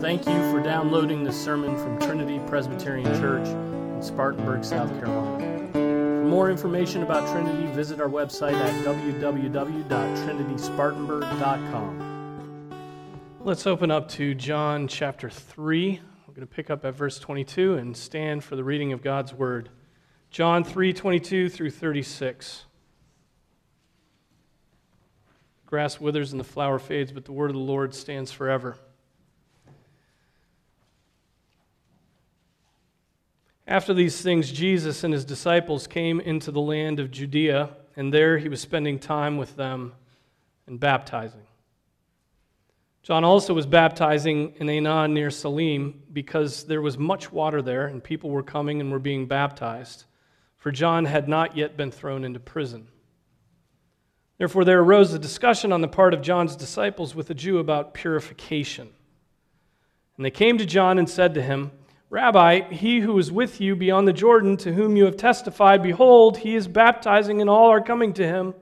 Thank you for downloading this sermon from Trinity Presbyterian Church in Spartanburg, South Carolina. For more information about Trinity, visit our website at www.trinityspartanburg.com. Let's open up to John chapter 3. We're going to pick up at verse 22 and stand for the reading of God's word. John 3 22 through 36. Grass withers and the flower fades, but the word of the Lord stands forever. After these things, Jesus and his disciples came into the land of Judea, and there he was spending time with them and baptizing. John also was baptizing in Aenon near Salim because there was much water there, and people were coming and were being baptized, for John had not yet been thrown into prison. Therefore, there arose a discussion on the part of John's disciples with a Jew about purification. And they came to John and said to him, Rabbi, he who is with you beyond the Jordan, to whom you have testified, behold, he is baptizing, and all are coming to him.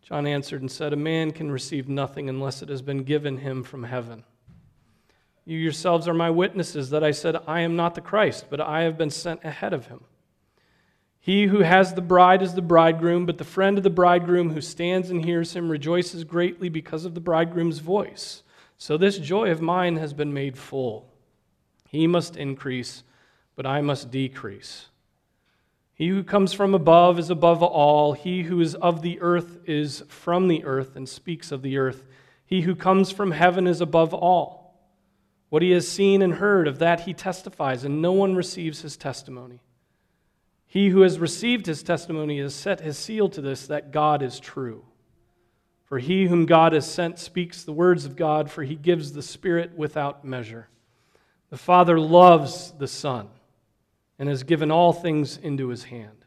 John answered and said, A man can receive nothing unless it has been given him from heaven. You yourselves are my witnesses that I said, I am not the Christ, but I have been sent ahead of him. He who has the bride is the bridegroom, but the friend of the bridegroom who stands and hears him rejoices greatly because of the bridegroom's voice. So this joy of mine has been made full. He must increase, but I must decrease. He who comes from above is above all. He who is of the earth is from the earth and speaks of the earth. He who comes from heaven is above all. What he has seen and heard, of that he testifies, and no one receives his testimony. He who has received his testimony has set his seal to this that God is true. For he whom God has sent speaks the words of God, for he gives the Spirit without measure. The Father loves the Son and has given all things into his hand.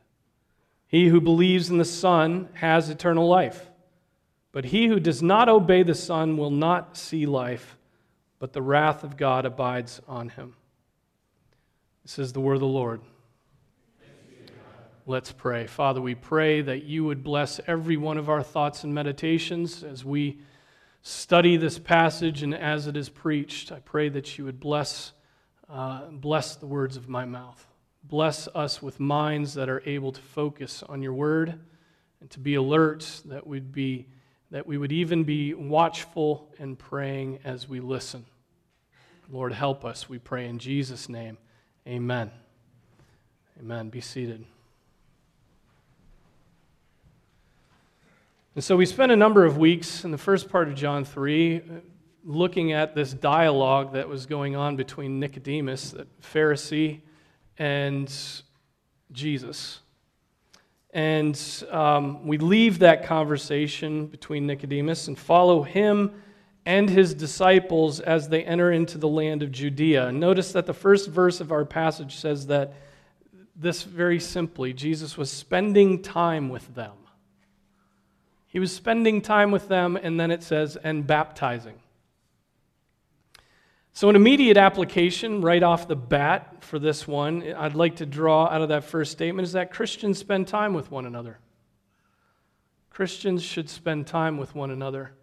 He who believes in the Son has eternal life, but he who does not obey the Son will not see life, but the wrath of God abides on him. This is the word of the Lord. Let's pray. Father, we pray that you would bless every one of our thoughts and meditations as we study this passage and as it is preached, I pray that you would bless, uh, bless the words of my mouth. Bless us with minds that are able to focus on your word and to be alert, that we'd be that we would even be watchful and praying as we listen. Lord, help us, we pray in Jesus' name. Amen. Amen. Be seated. And so we spent a number of weeks in the first part of John 3 uh, looking at this dialogue that was going on between Nicodemus, the Pharisee, and Jesus. And um, we leave that conversation between Nicodemus and follow him and his disciples as they enter into the land of Judea. And Notice that the first verse of our passage says that this very simply Jesus was spending time with them. He was spending time with them, and then it says, and baptizing. So, an immediate application right off the bat for this one, I'd like to draw out of that first statement is that Christians spend time with one another. Christians should spend time with one another.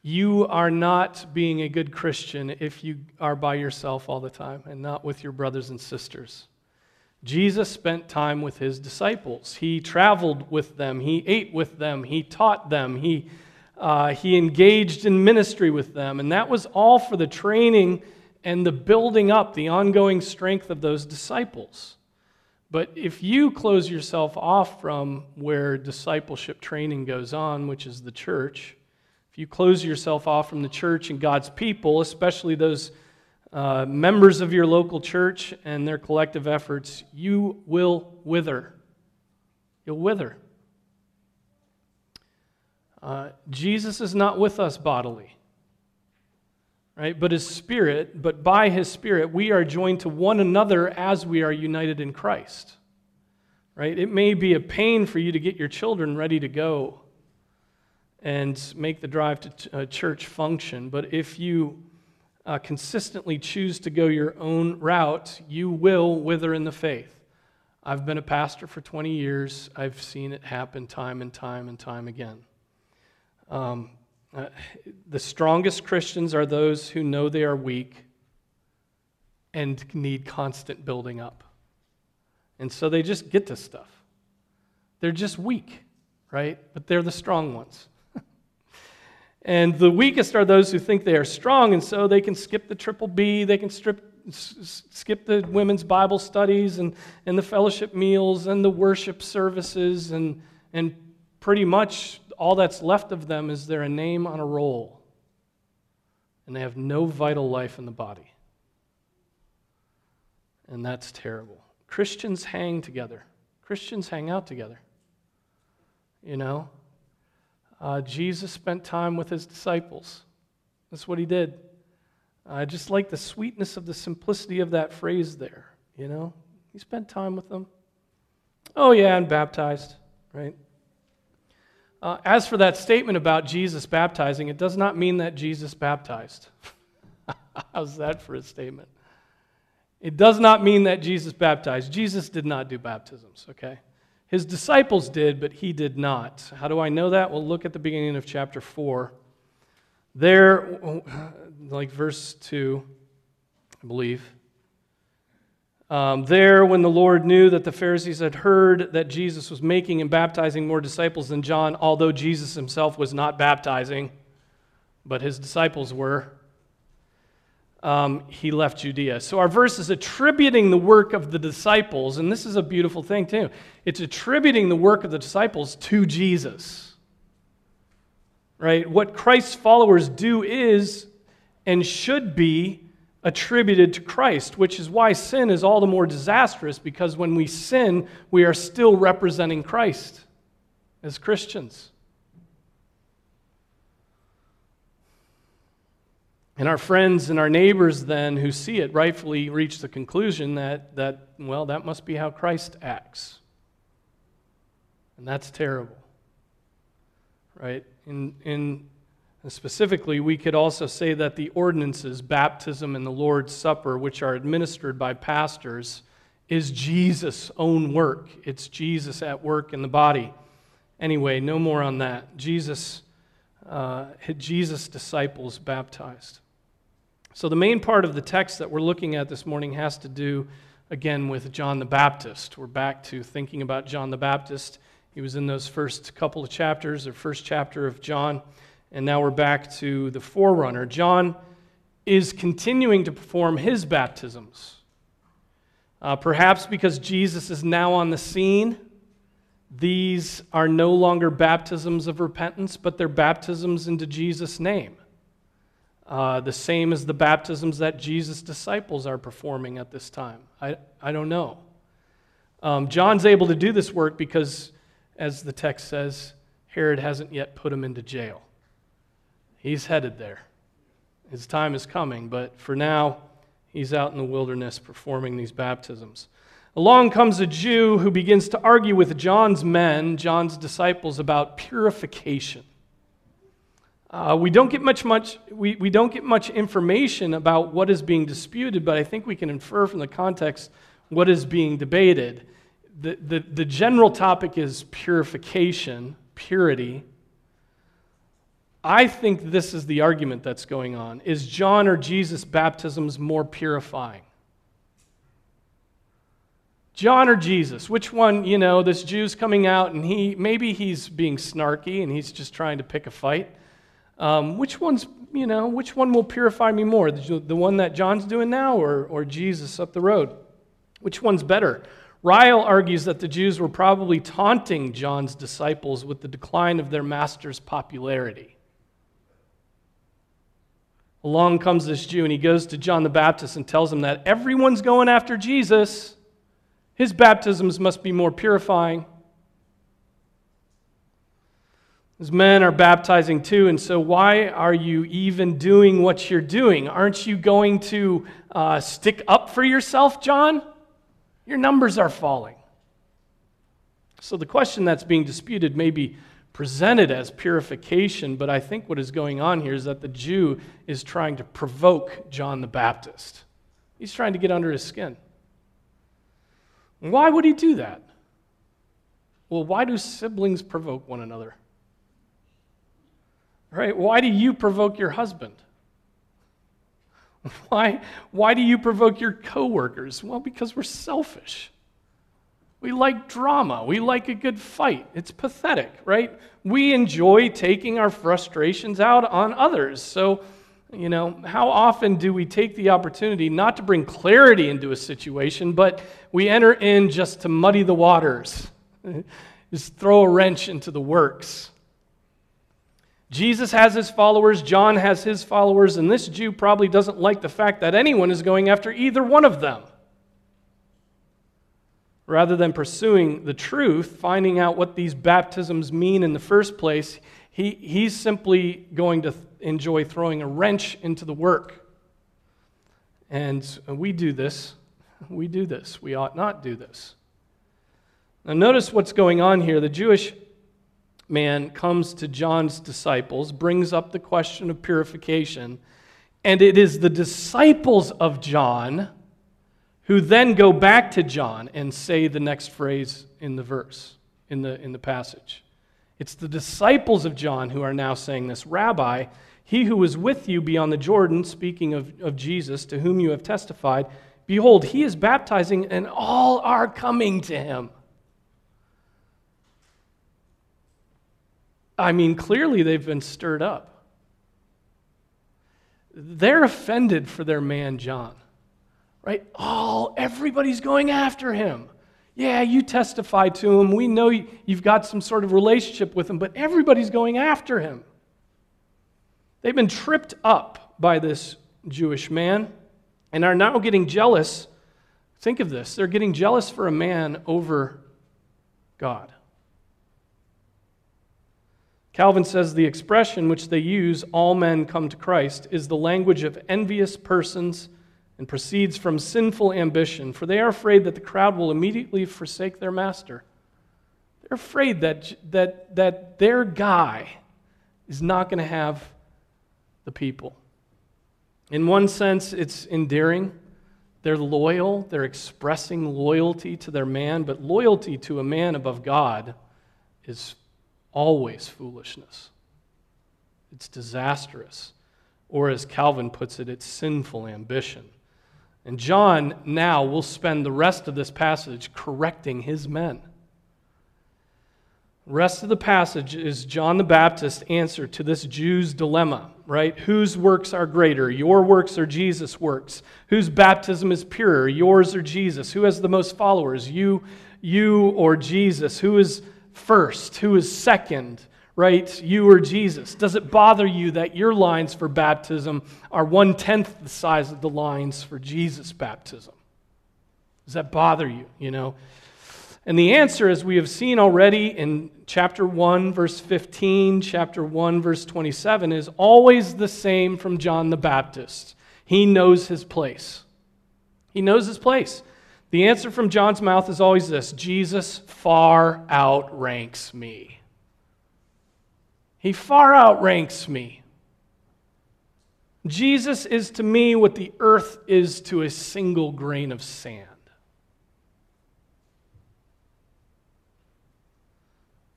You are not being a good Christian if you are by yourself all the time and not with your brothers and sisters. Jesus spent time with his disciples. He traveled with them, he ate with them, he taught them, he, uh, he engaged in ministry with them. And that was all for the training and the building up, the ongoing strength of those disciples. But if you close yourself off from where discipleship training goes on, which is the church, if you close yourself off from the church and God's people, especially those uh, members of your local church and their collective efforts, you will wither. You'll wither. Uh, Jesus is not with us bodily, right? But his spirit, but by his spirit, we are joined to one another as we are united in Christ, right? It may be a pain for you to get your children ready to go and make the drive to uh, church function, but if you uh, consistently choose to go your own route, you will wither in the faith. I've been a pastor for 20 years. I've seen it happen time and time and time again. Um, Uh, the strongest Christians are those who know they are weak and need constant building up. And so they just get to stuff. They're just weak, right? But they're the strong ones. And the weakest are those who think they are strong, and so they can skip the triple B, they can strip, s- skip the women's Bible studies and, and the fellowship meals and the worship services, and, and pretty much all that's left of them is they're a name on a roll. And they have no vital life in the body. And that's terrible. Christians hang together, Christians hang out together. You know? Uh, Jesus spent time with his disciples. That's what he did. I just like the sweetness of the simplicity of that phrase there. You know? He spent time with them. Oh, yeah, and baptized, right? Uh, as for that statement about Jesus baptizing, it does not mean that Jesus baptized. How's that for a statement? It does not mean that Jesus baptized. Jesus did not do baptisms, okay? His disciples did, but he did not. How do I know that? Well, look at the beginning of chapter 4. There, like verse 2, I believe. Um, there, when the Lord knew that the Pharisees had heard that Jesus was making and baptizing more disciples than John, although Jesus himself was not baptizing, but his disciples were, um, he left Judea. So our verse is attributing the work of the disciples, and this is a beautiful thing too. It's attributing the work of the disciples to Jesus. Right? What Christ's followers do is and should be attributed to Christ, which is why sin is all the more disastrous because when we sin, we are still representing Christ as Christians. And our friends and our neighbors then who see it rightfully reach the conclusion that, that well, that must be how Christ acts. And that's terrible. Right? In, in specifically, we could also say that the ordinances, baptism and the Lord's Supper, which are administered by pastors, is Jesus' own work. It's Jesus at work in the body. Anyway, no more on that. Jesus, uh, Jesus' disciples baptized. So, the main part of the text that we're looking at this morning has to do, again, with John the Baptist. We're back to thinking about John the Baptist. He was in those first couple of chapters, or first chapter of John. And now we're back to the forerunner. John is continuing to perform his baptisms. Uh, perhaps because Jesus is now on the scene, these are no longer baptisms of repentance, but they're baptisms into Jesus' name. Uh, the same as the baptisms that Jesus' disciples are performing at this time. I, I don't know. Um, John's able to do this work because, as the text says, Herod hasn't yet put him into jail. He's headed there. His time is coming, but for now, he's out in the wilderness performing these baptisms. Along comes a Jew who begins to argue with John's men, John's disciples, about purification. Uh, we don't get much, much we, we don't get much information about what is being disputed, but I think we can infer from the context what is being debated. The, the, the general topic is purification, purity. I think this is the argument that's going on. Is John or Jesus' baptisms more purifying? John or Jesus? Which one, you know, this Jew's coming out and he, maybe he's being snarky and he's just trying to pick a fight. Um, which one's, you know, which one will purify me more? The, one that John's doing now or, or Jesus up the road? Which one's better? Ryle argues that the Jews were probably taunting John's disciples with the decline of their master's popularity. Along comes this Jew, and he goes to John the Baptist and tells him that everyone's going after Jesus. His baptisms must be more purifying. His men are baptizing too, and so why are you even doing what you're doing? Aren't you going to uh, stick up for yourself, John? Your numbers are falling. So the question that's being disputed may be presented as purification, but I think what is going on here is that the Jew is trying to provoke John the Baptist. He's trying to get under his skin. Why would he do that? Well, why do siblings provoke one another? Right? Why do you provoke your husband? Why, why do you provoke your coworkers? Well, because we're selfish. We like drama. We like a good fight. It's pathetic, right? We enjoy taking our frustrations out on others. So, you know, how often do we take the opportunity not to bring clarity into a situation, but we enter in just to muddy the waters, just throw a wrench into the works? Jesus has his followers, John has his followers, and this Jew probably doesn't like the fact that anyone is going after either one of them. Rather than pursuing the truth, finding out what these baptisms mean in the first place, he, he's simply going to enjoy throwing a wrench into the work. And we do this. We do this. We ought not do this. Now, notice what's going on here. The Jewish man comes to John's disciples, brings up the question of purification, and it is the disciples of John who then go back to John and say the next phrase in the verse, in the, in the passage. It's the disciples of John who are now saying this Rabbi, he who was with you beyond the Jordan, speaking of, of Jesus, to whom you have testified, behold, he is baptizing, and all are coming to him. I mean, clearly they've been stirred up. They're offended for their man John, right? All, everybody's going after him. Yeah, you testify to him. We know you've got some sort of relationship with him, but everybody's going after him. They've been tripped up by this Jewish man and are now getting jealous. Think of this they're getting jealous for a man over God. Calvin says the expression which they use, all men come to Christ, is the language of envious persons and proceeds from sinful ambition, for they are afraid that the crowd will immediately forsake their master. They're afraid that, that, that their guy is not going to have the people. In one sense, it's endearing. They're loyal, they're expressing loyalty to their man, but loyalty to a man above God is always foolishness. It's disastrous. Or, as Calvin puts it, it's sinful ambition. And John now will spend the rest of this passage correcting his men. The rest of the passage is John the Baptist's answer to this Jew's dilemma, right? Whose works are greater, your works or Jesus' works? Whose baptism is purer, yours or Jesus? Who has the most followers, you, you or Jesus? Who is first? Who is second? Right? You or Jesus? Does it bother you that your lines for baptism are one tenth the size of the lines for Jesus' baptism? Does that bother you? You know? And the answer, as we have seen already in chapter 1, verse 15, chapter 1, verse 27, is always the same from John the Baptist. He knows his place. He knows his place. The answer from John's mouth is always this Jesus far outranks me. He far outranks me. Jesus is to me what the earth is to a single grain of sand.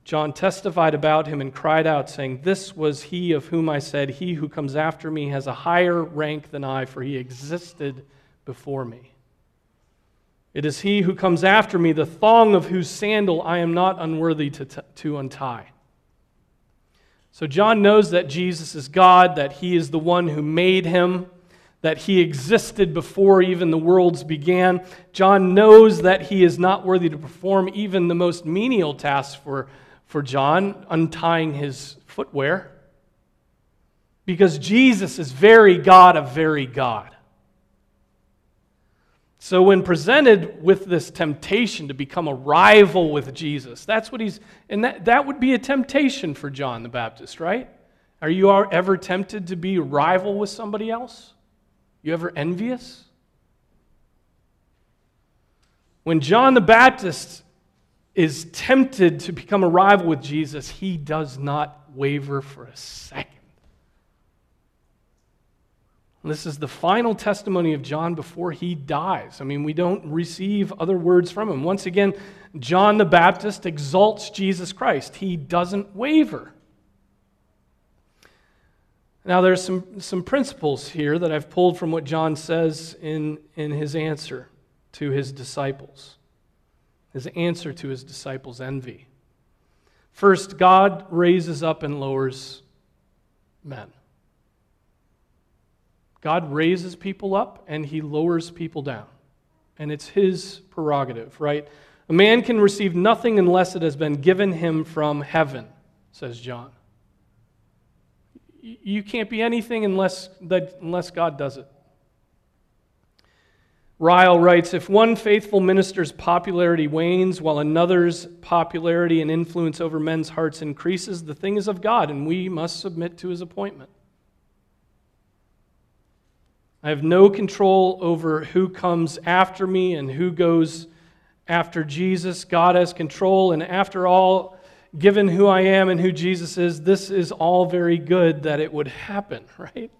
John testified about him and cried out, saying, This was he of whom I said, He who comes after me has a higher rank than I, for he existed before me. It is he who comes after me, the thong of whose sandal I am not unworthy to, t- to untie. So John knows that Jesus is God, that he is the one who made him, that he existed before even the worlds began. John knows that he is not worthy to perform even the most menial tasks for, for John, untying his footwear, because Jesus is very God of very God. So, when presented with this temptation to become a rival with Jesus, that's what he's, and that, that would be a temptation for John the Baptist, right? Are you ever tempted to be a rival with somebody else? You ever envious? When John the Baptist is tempted to become a rival with Jesus, he does not waver for a second. This is the final testimony of John before he dies. I mean, we don't receive other words from him. Once again, John the Baptist exalts Jesus Christ, he doesn't waver. Now, there's some, some principles here that I've pulled from what John says in, in his answer to his disciples, his answer to his disciples' envy. First, God raises up and lowers men. God raises people up and he lowers people down. And it's his prerogative, right? A man can receive nothing unless it has been given him from heaven, says John. You can't be anything unless, that, unless God does it. Ryle writes If one faithful minister's popularity wanes while another's popularity and influence over men's hearts increases, the thing is of God, and we must submit to his appointment. I have no control over who comes after me and who goes after Jesus. God has control, and after all, given who I am and who Jesus is, this is all very good that it would happen, right?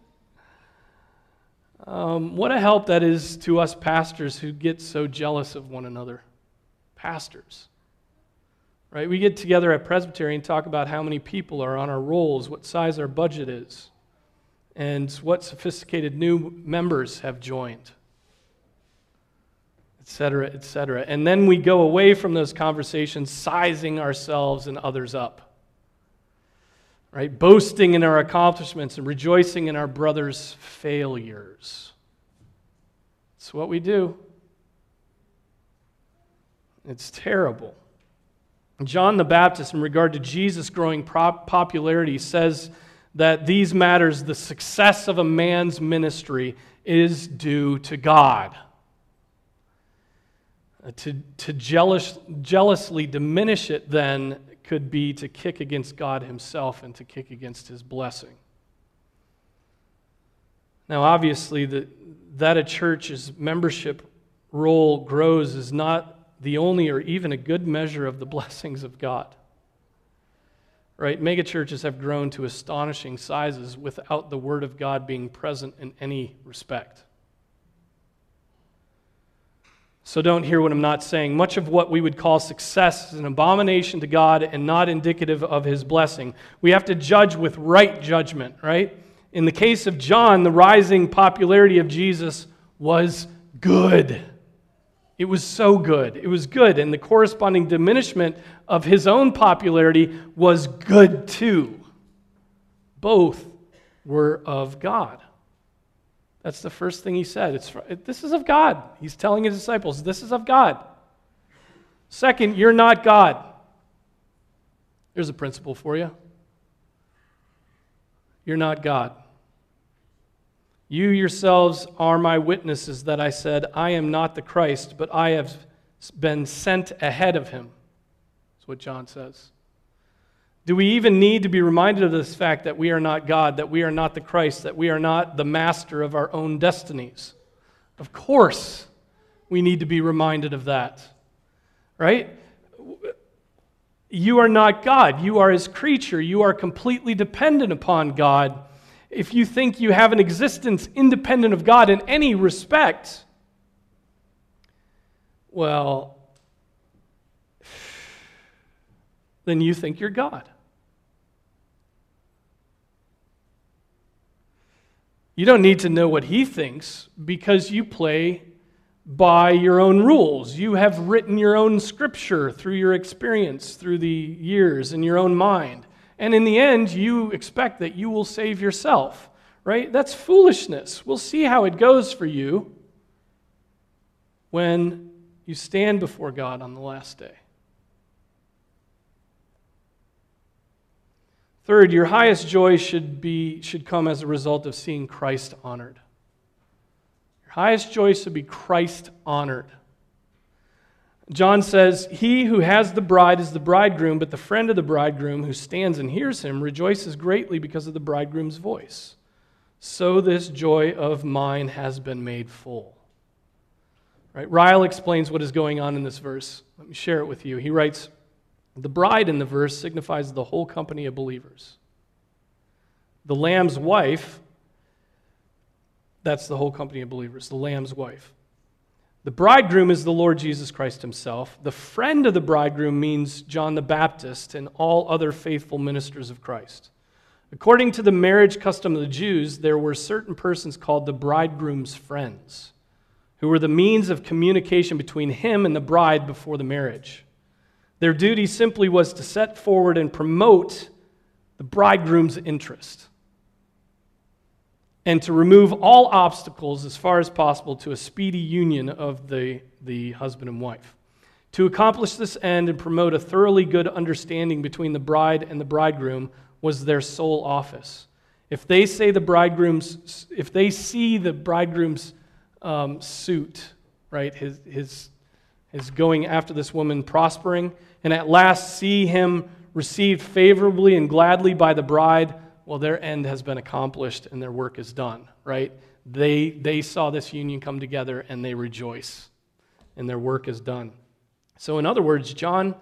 Um, what a help that is to us pastors who get so jealous of one another. Pastors. Right? We get together at Presbytery and talk about how many people are on our rolls, what size our budget is and what sophisticated new members have joined, etc., etc. And then we go away from those conversations sizing ourselves and others up. Right? Boasting in our accomplishments and rejoicing in our brothers' failures. It's what we do. It's terrible. John the Baptist, in regard to Jesus' growing popularity, says that these matters, the success of a man's ministry, is due to God. Uh, to, to jealous, jealously diminish it, then, could be to kick against God Himself and to kick against His blessing. Now, obviously, the, that a church's membership roll grows is not the only or even a good measure of the blessings of God right? Megachurches have grown to astonishing sizes without the Word of God being present in any respect. So don't hear what I'm not saying. Much of what we would call success is an abomination to God and not indicative of His blessing. We have to judge with right judgment, right? In the case of John, the rising popularity of Jesus was good. It was so good. It was good. And the corresponding diminishment of his own popularity was good too. Both were of God. That's the first thing he said. It's, this is of God. He's telling his disciples, this is of God. Second, you're not God. There's a principle for you. You're not God. You yourselves are my witnesses that I said, I am not the Christ, but I have been sent ahead of him. That's what John says. Do we even need to be reminded of this fact that we are not God, that we are not the Christ, that we are not the master of our own destinies? Of course, we need to be reminded of that. Right? You are not God. You are his creature. You are completely dependent upon God if you think you have an existence independent of God in any respect, well, then you think you're God. You don't need to know what he thinks because you play by your own rules. You have written your own scripture through your experience, through the years, in your own mind. And in the end, you expect that you will save yourself, right? That's foolishness. We'll see how it goes for you when you stand before God on the last day. Third, your highest joy should, be, should come as a result of seeing Christ honored. Your highest joy should be Christ honored. John says, He who has the bride is the bridegroom, but the friend of the bridegroom who stands and hears him rejoices greatly because of the bridegroom's voice. So this joy of mine has been made full. Right? Ryle explains what is going on in this verse. Let me share it with you. He writes, The bride in the verse signifies the whole company of believers. The lamb's wife, that's the whole company of believers, the lamb's wife. The bridegroom is the Lord Jesus Christ himself. The friend of the bridegroom means John the Baptist and all other faithful ministers of Christ. According to the marriage custom of the Jews, there were certain persons called the bridegroom's friends, who were the means of communication between him and the bride before the marriage. Their duty simply was to set forward and promote the bridegroom's interest and to remove all obstacles as far as possible to a speedy union of the, the husband and wife. To accomplish this end and promote a thoroughly good understanding between the bride and the bridegroom was their sole office. If they say the bridegroom's, if they see the bridegroom's um, suit, right, his, his, his going after this woman prospering, and at last see him received favorably and gladly by the bride, well, their end has been accomplished and their work is done, right? They, they saw this union come together and they rejoice, and their work is done. So, in other words, John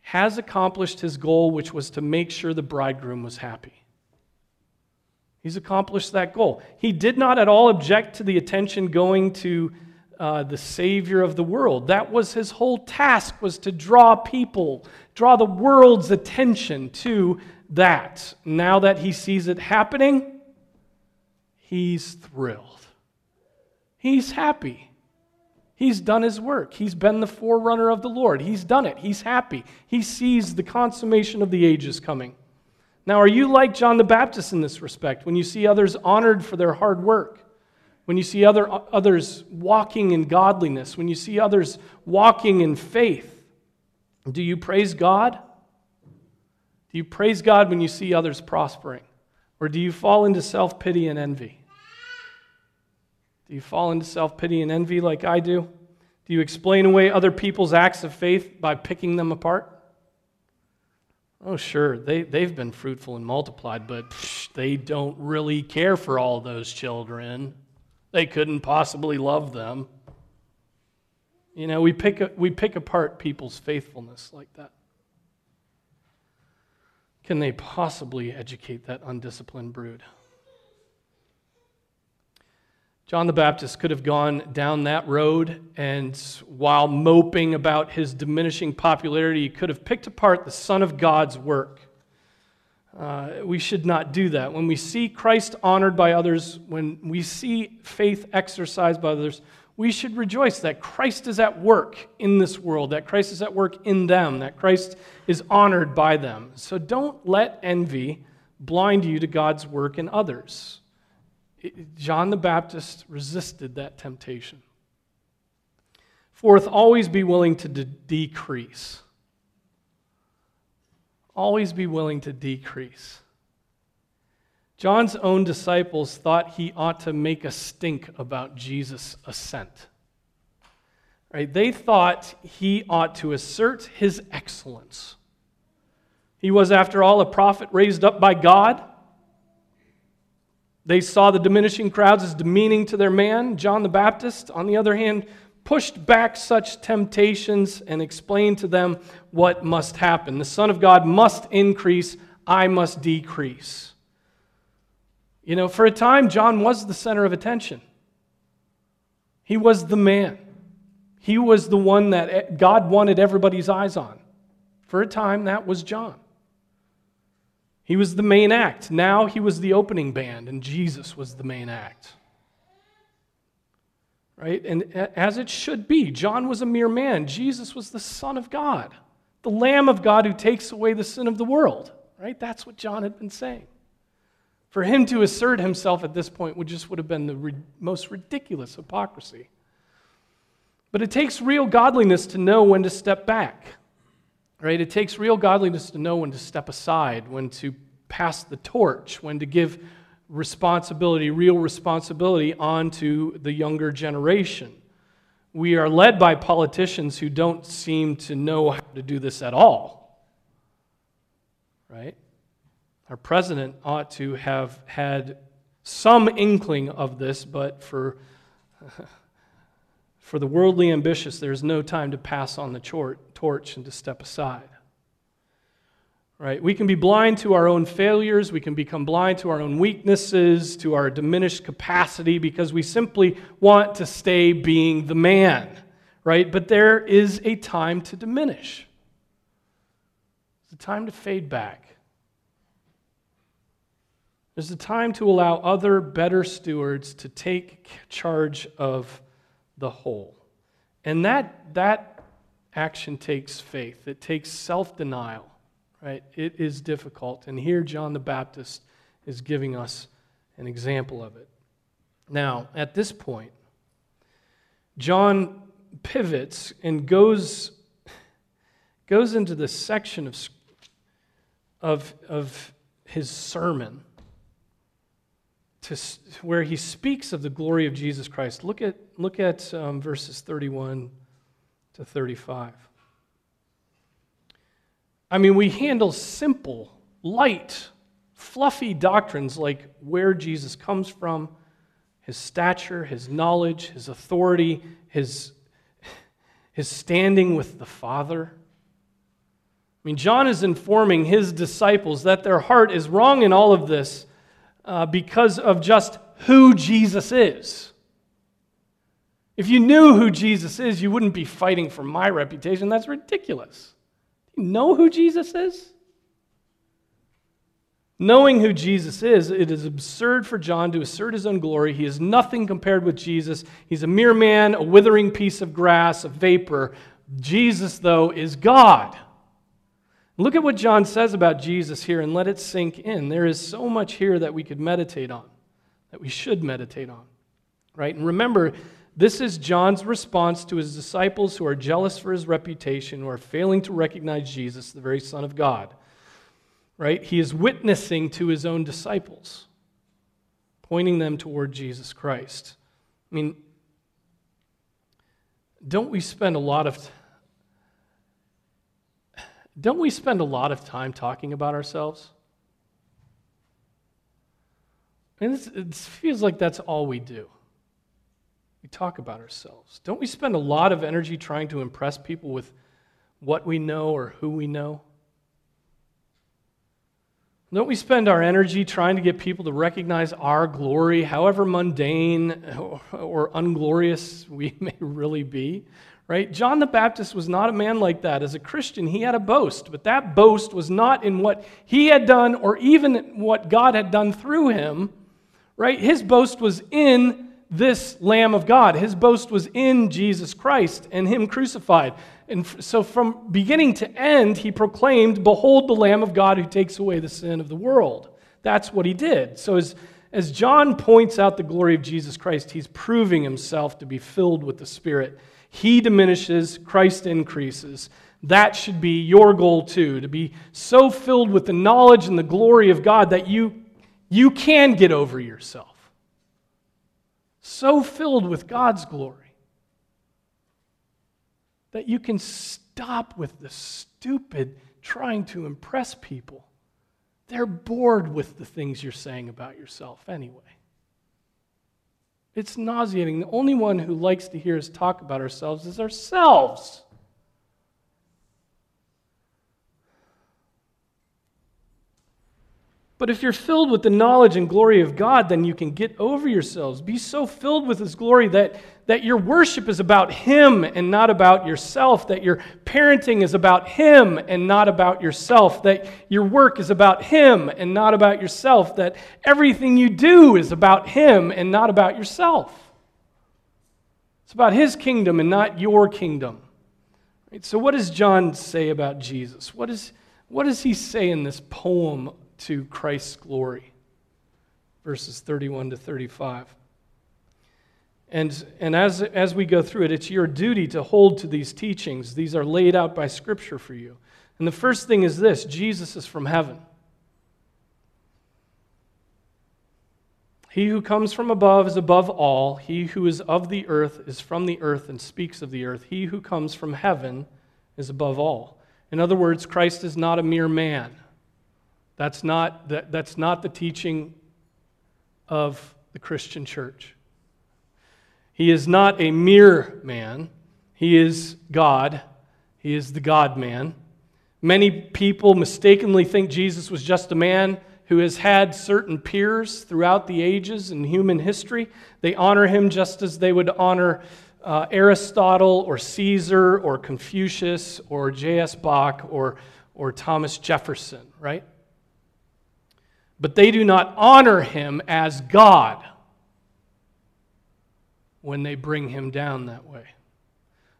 has accomplished his goal, which was to make sure the bridegroom was happy. He's accomplished that goal. He did not at all object to the attention going to uh, the Savior of the world. That was his whole task, was to draw people, draw the world's attention to that. Now that he sees it happening, he's thrilled. He's happy. He's done his work. He's been the forerunner of the Lord. He's done it. He's happy. He sees the consummation of the ages coming. Now, are you like John the Baptist in this respect when you see others honored for their hard work? When you see other, others walking in godliness? When you see others walking in faith? Do you praise God? Do you praise God when you see others prospering? Or do you fall into self pity and envy? Do you fall into self pity and envy like I do? Do you explain away other people's acts of faith by picking them apart? Oh, sure, they, they've been fruitful and multiplied, but psh, they don't really care for all those children. They couldn't possibly love them. You know, we pick, we pick apart people's faithfulness like that. Can they possibly educate that undisciplined brood? John the Baptist could have gone down that road, and while moping about his diminishing popularity, he could have picked apart the Son of God's work. Uh, we should not do that. When we see Christ honored by others, when we see faith exercised by others, we should rejoice that Christ is at work in this world, that Christ is at work in them, that Christ is honored by them. So don't let envy blind you to God's work in others. John the Baptist resisted that temptation. Fourth, always be willing to de- decrease. Always be willing to decrease. John's own disciples thought he ought to make a stink about Jesus' ascent. Right? They thought he ought to assert his excellence. He was, after all, a prophet raised up by God. They saw the diminishing crowds as demeaning to their man. John the Baptist, on the other hand, pushed back such temptations and explained to them what must happen. The Son of God must increase, I must decrease. You know, for a time, John was the center of attention. He was the man. He was the one that God wanted everybody's eyes on. For a time, that was John. He was the main act. Now he was the opening band, and Jesus was the main act. Right? And as it should be, John was a mere man. Jesus was the Son of God, the Lamb of God who takes away the sin of the world. Right? That's what John had been saying. For him to assert himself at this point would just would have been the re- most ridiculous hypocrisy. But it takes real godliness to know when to step back. Right? It takes real godliness to know when to step aside, when to pass the torch, when to give responsibility, real responsibility, onto the younger generation. We are led by politicians who don't seem to know how to do this at all. Right? Our president ought to have had some inkling of this, but for, for the worldly ambitious, there's no time to pass on the torch and to step aside. Right? We can be blind to our own failures. We can become blind to our own weaknesses, to our diminished capacity, because we simply want to stay being the man. Right? But there is a time to diminish, it's a time to fade back. There's a time to allow other better stewards to take charge of the whole. And that, that action takes faith, it takes self denial, right? It is difficult. And here, John the Baptist is giving us an example of it. Now, at this point, John pivots and goes, goes into the section of, of, of his sermon to, where he speaks of the glory of Jesus Christ. Look at, look at um, verses 31 to 35. I mean, we handle simple, light, fluffy doctrines like where Jesus comes from, his stature, his knowledge, his authority, his, his standing with the Father. I mean, John is informing his disciples that their heart is wrong in all of this uh, because of just who Jesus is. If you knew who Jesus is, you wouldn't be fighting for my reputation. That's ridiculous. Know who Jesus is? Knowing who Jesus is, it is absurd for John to assert his own glory. He is nothing compared with Jesus. He's a mere man, a withering piece of grass, a vapor. Jesus, though, is God. Look at what John says about Jesus here and let it sink in. There is so much here that we could meditate on, that we should meditate on. Right? And remember, this is John's response to his disciples who are jealous for his reputation, who are failing to recognize Jesus, the very Son of God. Right? He is witnessing to his own disciples, pointing them toward Jesus Christ. I mean, don't we spend a lot of don't we spend a lot of time talking about ourselves? And it feels like that's all we do. We talk about ourselves. Don't we spend a lot of energy trying to impress people with what we know or who we know? Don't we spend our energy trying to get people to recognize our glory, however mundane or unglorious we may really be? right? John the Baptist was not a man like that. As a Christian, he had a boast, but that boast was not in what he had done or even what God had done through him, right? His boast was in this Lamb of God. His boast was in Jesus Christ and him crucified. And so from beginning to end, he proclaimed, Behold the Lamb of God who takes away the sin of the world. That's what he did. So as, as John points out the glory of Jesus Christ, he's proving himself to be filled with the Spirit he diminishes, Christ increases. That should be your goal too, to be so filled with the knowledge and the glory of God that you, you can get over yourself. So filled with God's glory that you can stop with the stupid trying to impress people. They're bored with the things you're saying about yourself anyway. It's nauseating. The only one who likes to hear us talk about ourselves is ourselves. But if you're filled with the knowledge and glory of God, then you can get over yourselves. Be so filled with His glory that, that your worship is about Him and not about yourself, that your parenting is about Him and not about yourself, that your work is about Him and not about yourself, that everything you do is about Him and not about yourself. It's about His kingdom and not your kingdom. Right? So, what does John say about Jesus? What, is, what does he say in this poem to Christ's glory. Verses 31 to 35. And, and as, as we go through it, it's your duty to hold to these teachings. These are laid out by Scripture for you. And the first thing is this Jesus is from heaven. He who comes from above is above all. He who is of the earth is from the earth and speaks of the earth. He who comes from heaven is above all. In other words, Christ is not a mere man. That's not, that, that's not the teaching of the Christian church. He is not a mere man, he is God. He is the God man. Many people mistakenly think Jesus was just a man who has had certain peers throughout the ages in human history. They honor him just as they would honor uh, Aristotle or Caesar or Confucius or J.S. Bach or, or Thomas Jefferson, right? But they do not honor him as God when they bring him down that way.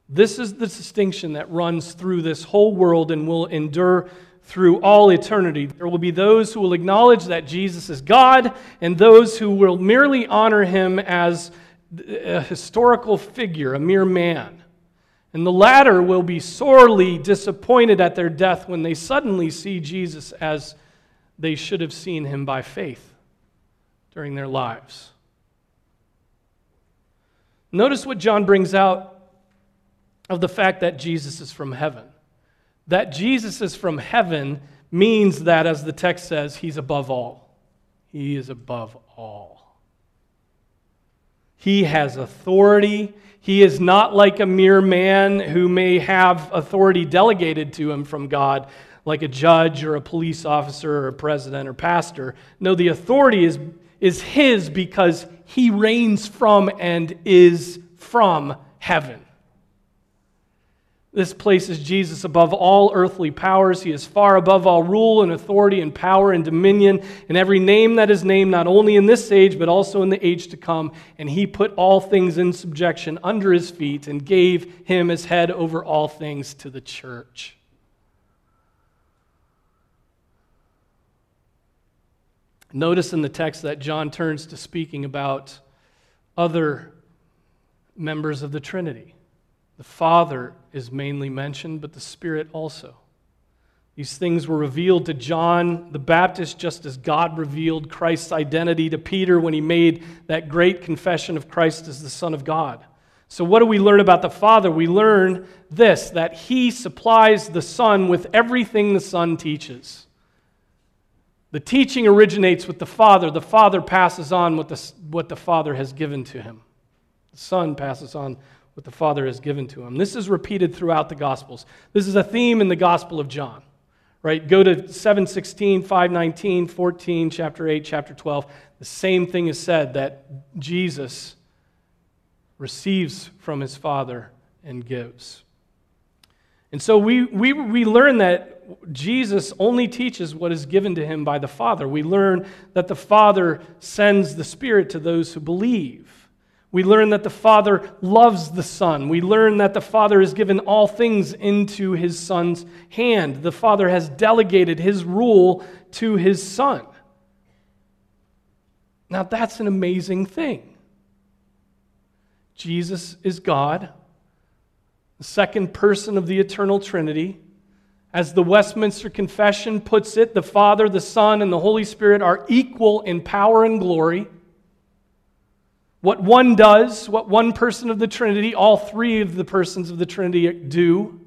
This is the distinction that runs through this whole world and will endure through all eternity. There will be those who will acknowledge that Jesus is God, and those who will merely honor him as a historical figure, a mere man. And the latter will be sorely disappointed at their death when they suddenly see Jesus as they should have seen him by faith during their lives. Notice what John brings out of the fact that Jesus is from heaven. That Jesus is from heaven means that, as the text says, he's above all. He is above all. He has authority he is not like a mere man who may have authority delegated to him from God, like a judge or a police officer or a president or pastor. No, the authority is, is his because he reigns from and is from heaven. This places Jesus above all earthly powers. He is far above all rule and authority and power and dominion and every name that is named, not only in this age, but also in the age to come. And he put all things in subjection under his feet and gave him as head over all things to the church. Notice in the text that John turns to speaking about other members of the Trinity. The Father is mainly mentioned, but the Spirit also. These things were revealed to John the Baptist just as God revealed Christ's identity to Peter when he made that great confession of Christ as the Son of God. So, what do we learn about the Father? We learn this that He supplies the Son with everything the Son teaches. The teaching originates with the Father. The Father passes on what the, what the Father has given to him. The Son passes on what the Father has given to him. This is repeated throughout the Gospels. This is a theme in the Gospel of John. Right? Go to 716, 519, 14, chapter 8, chapter 12. The same thing is said that Jesus receives from his Father and gives. And so we, we, we learn that Jesus only teaches what is given to him by the Father. We learn that the Father sends the Spirit to those who believe. We learn that the Father loves the Son. We learn that the Father has given all things into his Son's hand. The Father has delegated his rule to his Son. Now, that's an amazing thing. Jesus is God, the second person of the eternal Trinity. As the Westminster Confession puts it, the Father, the Son, and the Holy Spirit are equal in power and glory. What one does, what one person of the Trinity, all three of the persons of the Trinity do.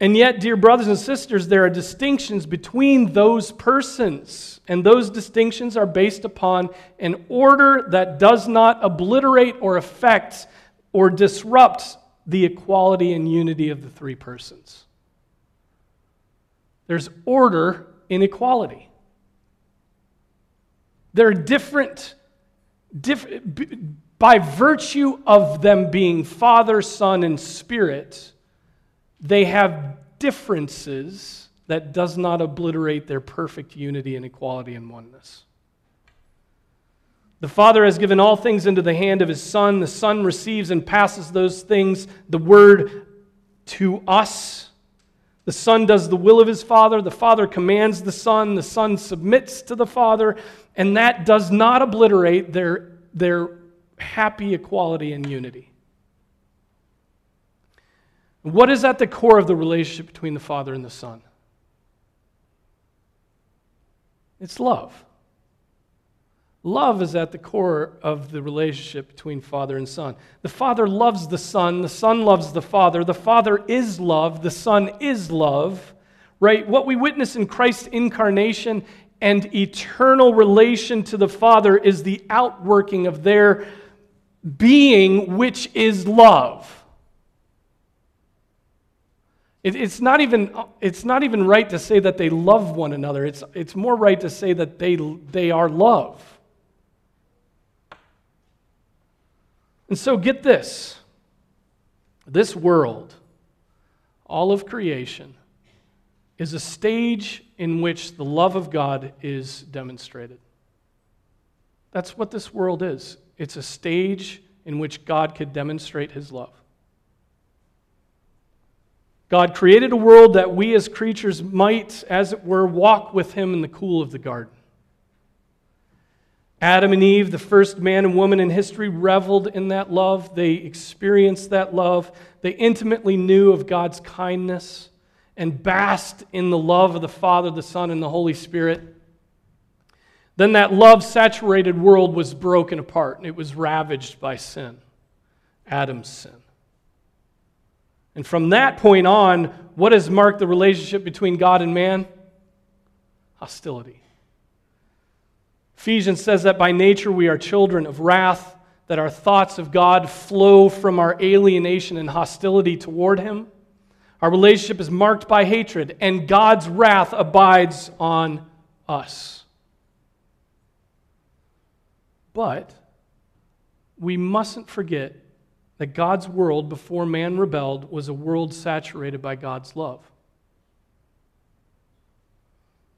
And yet, dear brothers and sisters, there are distinctions between those persons. And those distinctions are based upon an order that does not obliterate or affect or disrupt the equality and unity of the three persons. There's order in equality. There are different by virtue of them being Father, Son, and Spirit, they have differences that does not obliterate their perfect unity and equality and oneness. The Father has given all things into the hand of His Son. The Son receives and passes those things, the Word, to us. The Son does the will of His Father. The Father commands the Son. The Son submits to the Father and that does not obliterate their, their happy equality and unity. What is at the core of the relationship between the Father and the Son? It's love. Love is at the core of the relationship between Father and Son. The Father loves the Son, the Son loves the Father. The Father is love, the Son is love, right? What we witness in Christ's incarnation and eternal relation to the Father is the outworking of their being, which is love. It, it's, not even, it's not even right to say that they love one another, it's, it's more right to say that they, they are love. And so get this this world, all of creation, is a stage in which the love of God is demonstrated. That's what this world is. It's a stage in which God could demonstrate his love. God created a world that we as creatures might, as it were, walk with him in the cool of the garden. Adam and Eve, the first man and woman in history, reveled in that love. They experienced that love. They intimately knew of God's kindness and basked in the love of the Father, the Son, and the Holy Spirit. Then that love saturated world was broken apart and it was ravaged by sin, Adam's sin. And from that point on, what has marked the relationship between God and man? Hostility. Ephesians says that by nature we are children of wrath, that our thoughts of God flow from our alienation and hostility toward Him. Our relationship is marked by hatred, and God's wrath abides on us. But we mustn't forget that God's world before man rebelled was a world saturated by God's love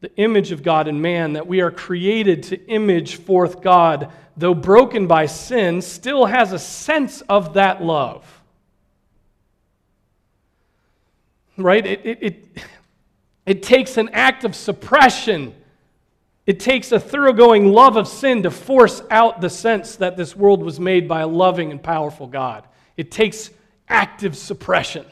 the image of God in man, that we are created to image forth God, though broken by sin, still has a sense of that love. Right? It, it, it, it takes an act of suppression. It takes a thoroughgoing love of sin to force out the sense that this world was made by a loving and powerful God. It takes active suppression.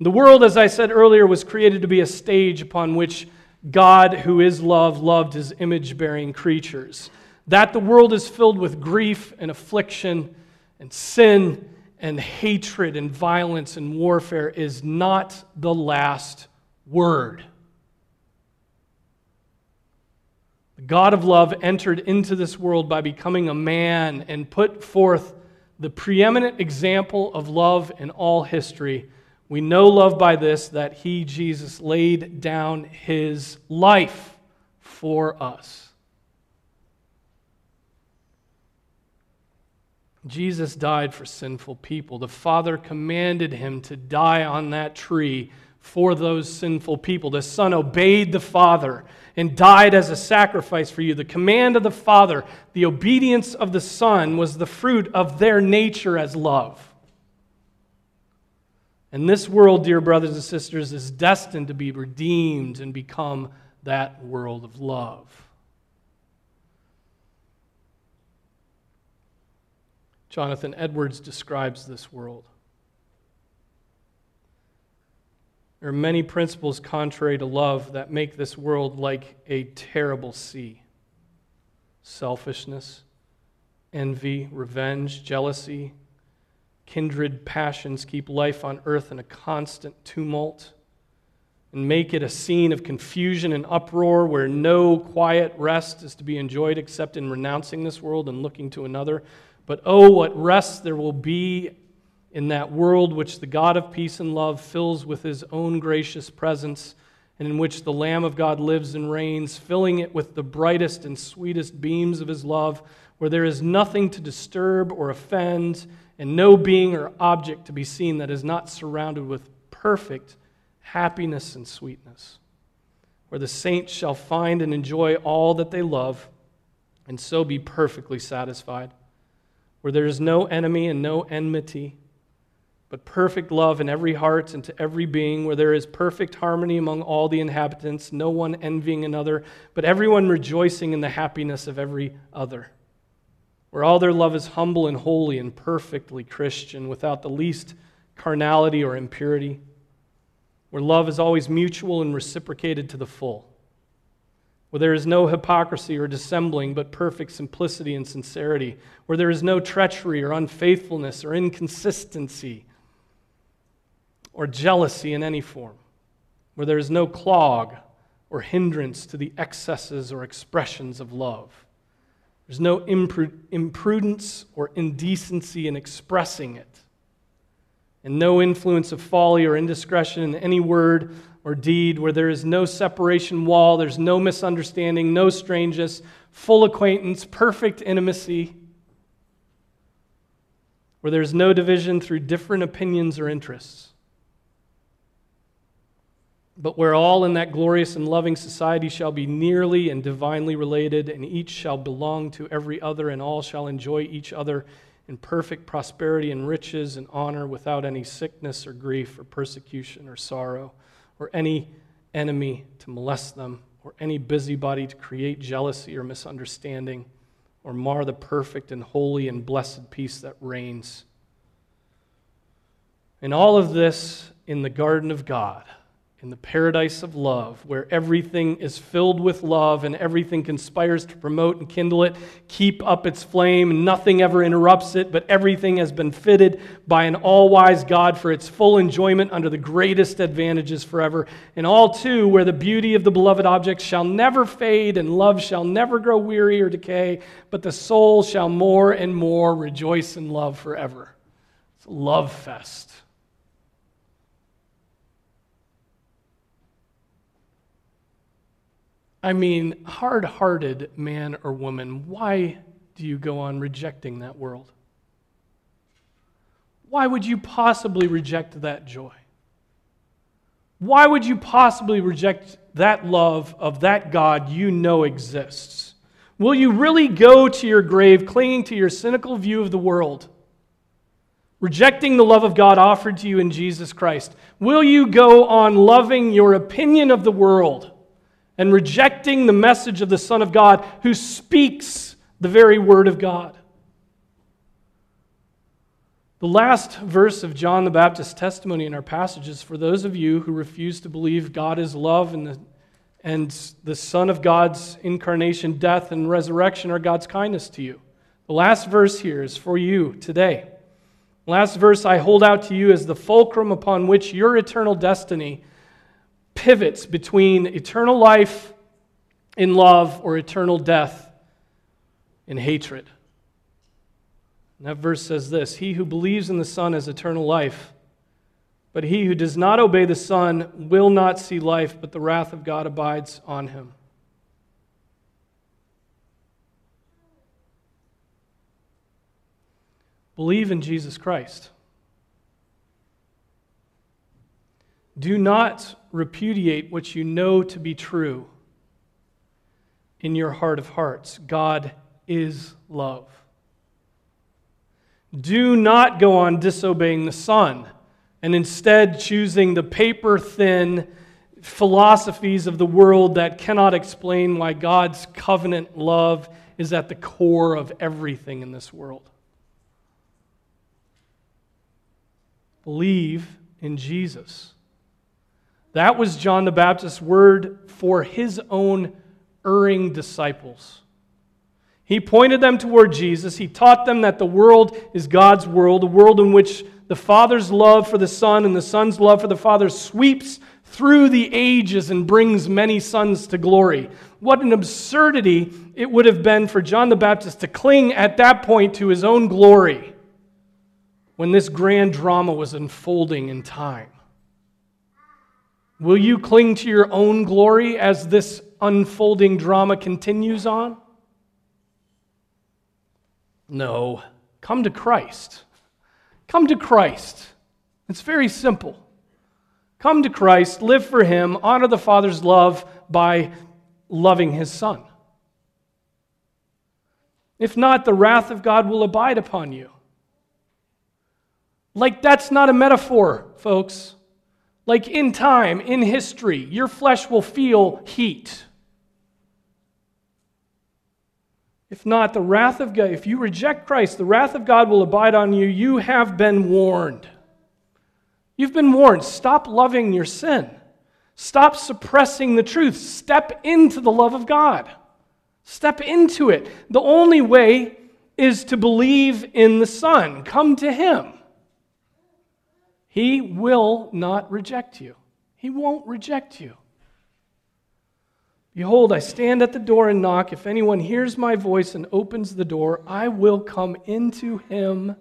The world, as I said earlier, was created to be a stage upon which God, who is love, loved his image bearing creatures. That the world is filled with grief and affliction and sin and hatred and violence and warfare is not the last word. The God of love entered into this world by becoming a man and put forth the preeminent example of love in all history we know love by this that he, Jesus, laid down his life for us. Jesus died for sinful people. The Father commanded him to die on that tree for those sinful people. The Son obeyed the Father and died as a sacrifice for you. The command of the Father, the obedience of the Son, was the fruit of their nature as love. And this world, dear brothers and sisters, is destined to be redeemed and become that world of love. Jonathan Edwards describes this world. There are many principles contrary to love that make this world like a terrible sea selfishness, envy, revenge, jealousy, kindred passions keep life on earth in a constant tumult and make it a scene of confusion and uproar where no quiet rest is to be enjoyed except in renouncing this world and looking to another. But oh, what rest there will be in that world which the God of peace and love fills with his own gracious presence, and in which the Lamb of God lives and reigns, filling it with the brightest and sweetest beams of his love, where there is nothing to disturb or offend and no being or object to be seen that is not surrounded with perfect happiness and sweetness, where the saints shall find and enjoy all that they love, and so be perfectly satisfied, where there is no enemy and no enmity, but perfect love in every heart and to every being, where there is perfect harmony among all the inhabitants, no one envying another, but everyone rejoicing in the happiness of every other where all their love is humble and holy and perfectly Christian, without the least carnality or impurity, where love is always mutual and reciprocated to the full, where there is no hypocrisy or dissembling, but perfect simplicity and sincerity, where there is no treachery or unfaithfulness or inconsistency or jealousy in any form, where there is no clog or hindrance to the excesses or expressions of love there's no imprudence or indecency in expressing it, and no influence of folly or indiscretion in any word or deed, where there is no separation wall, there's no misunderstanding, no strangeness, full acquaintance, perfect intimacy, where there's no division through different opinions or interests. But where all in that glorious and loving society shall be nearly and divinely related, and each shall belong to every other, and all shall enjoy each other in perfect prosperity and riches and honor without any sickness or grief or persecution or sorrow or any enemy to molest them or any busybody to create jealousy or misunderstanding or mar the perfect and holy and blessed peace that reigns. And all of this in the garden of God in the paradise of love, where everything is filled with love and everything conspires to promote and kindle it, keep up its flame, nothing ever interrupts it, but everything has been fitted by an all wise God for its full enjoyment under the greatest advantages forever. And all too, where the beauty of the beloved object shall never fade and love shall never grow weary or decay, but the soul shall more and more rejoice in love forever. It's a love fest. I mean, hard hearted man or woman, why do you go on rejecting that world? Why would you possibly reject that joy? Why would you possibly reject that love of that God you know exists? Will you really go to your grave clinging to your cynical view of the world, rejecting the love of God offered to you in Jesus Christ? Will you go on loving your opinion of the world? And rejecting the message of the Son of God who speaks the very word of God. The last verse of John the Baptist's testimony in our passage is for those of you who refuse to believe God is love and the, and the Son of God's incarnation, death, and resurrection are God's kindness to you. The last verse here is for you today. last verse I hold out to you as the fulcrum upon which your eternal destiny pivots between eternal life in love or eternal death in hatred. And that verse says this He who believes in the Son has eternal life, but he who does not obey the Son will not see life, but the wrath of God abides on him. Believe in Jesus Christ. Do not repudiate what you know to be true in your heart of hearts. God is love. Do not go on disobeying the Son and instead choosing the paper thin philosophies of the world that cannot explain why God's covenant love is at the core of everything in this world. Believe in Jesus. That was John the Baptist's word for his own erring disciples. He pointed them toward Jesus. He taught them that the world is God's world, a world in which the Father's love for the Son and the Son's love for the Father sweeps through the ages and brings many sons to glory. What an absurdity it would have been for John the Baptist to cling at that point to his own glory when this grand drama was unfolding in time. Will you cling to your own glory as this unfolding drama continues on? No. Come to Christ. Come to Christ. It's very simple. Come to Christ, live for Him, honor the Father's love by loving His Son. If not, the wrath of God will abide upon you. Like, that's not a metaphor, folks. Like in time, in history, your flesh will feel heat. If not, the wrath of God, if you reject Christ, the wrath of God will abide on you. You have been warned. You've been warned. Stop loving your sin. Stop suppressing the truth. Step into the love of God. Step into it. The only way is to believe in the Son. Come to Him. He will not reject you. He won't reject you. Behold, I stand at the door and knock. If anyone hears my voice and opens the door, I will come into him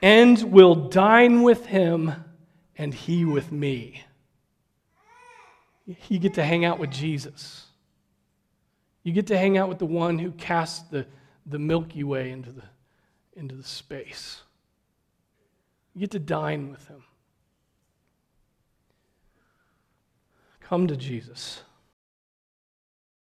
and will dine with him and he with me. You get to hang out with Jesus. You get to hang out with the one who cast the, the Milky Way into the, into the space. You get to dine with him. Come to Jesus.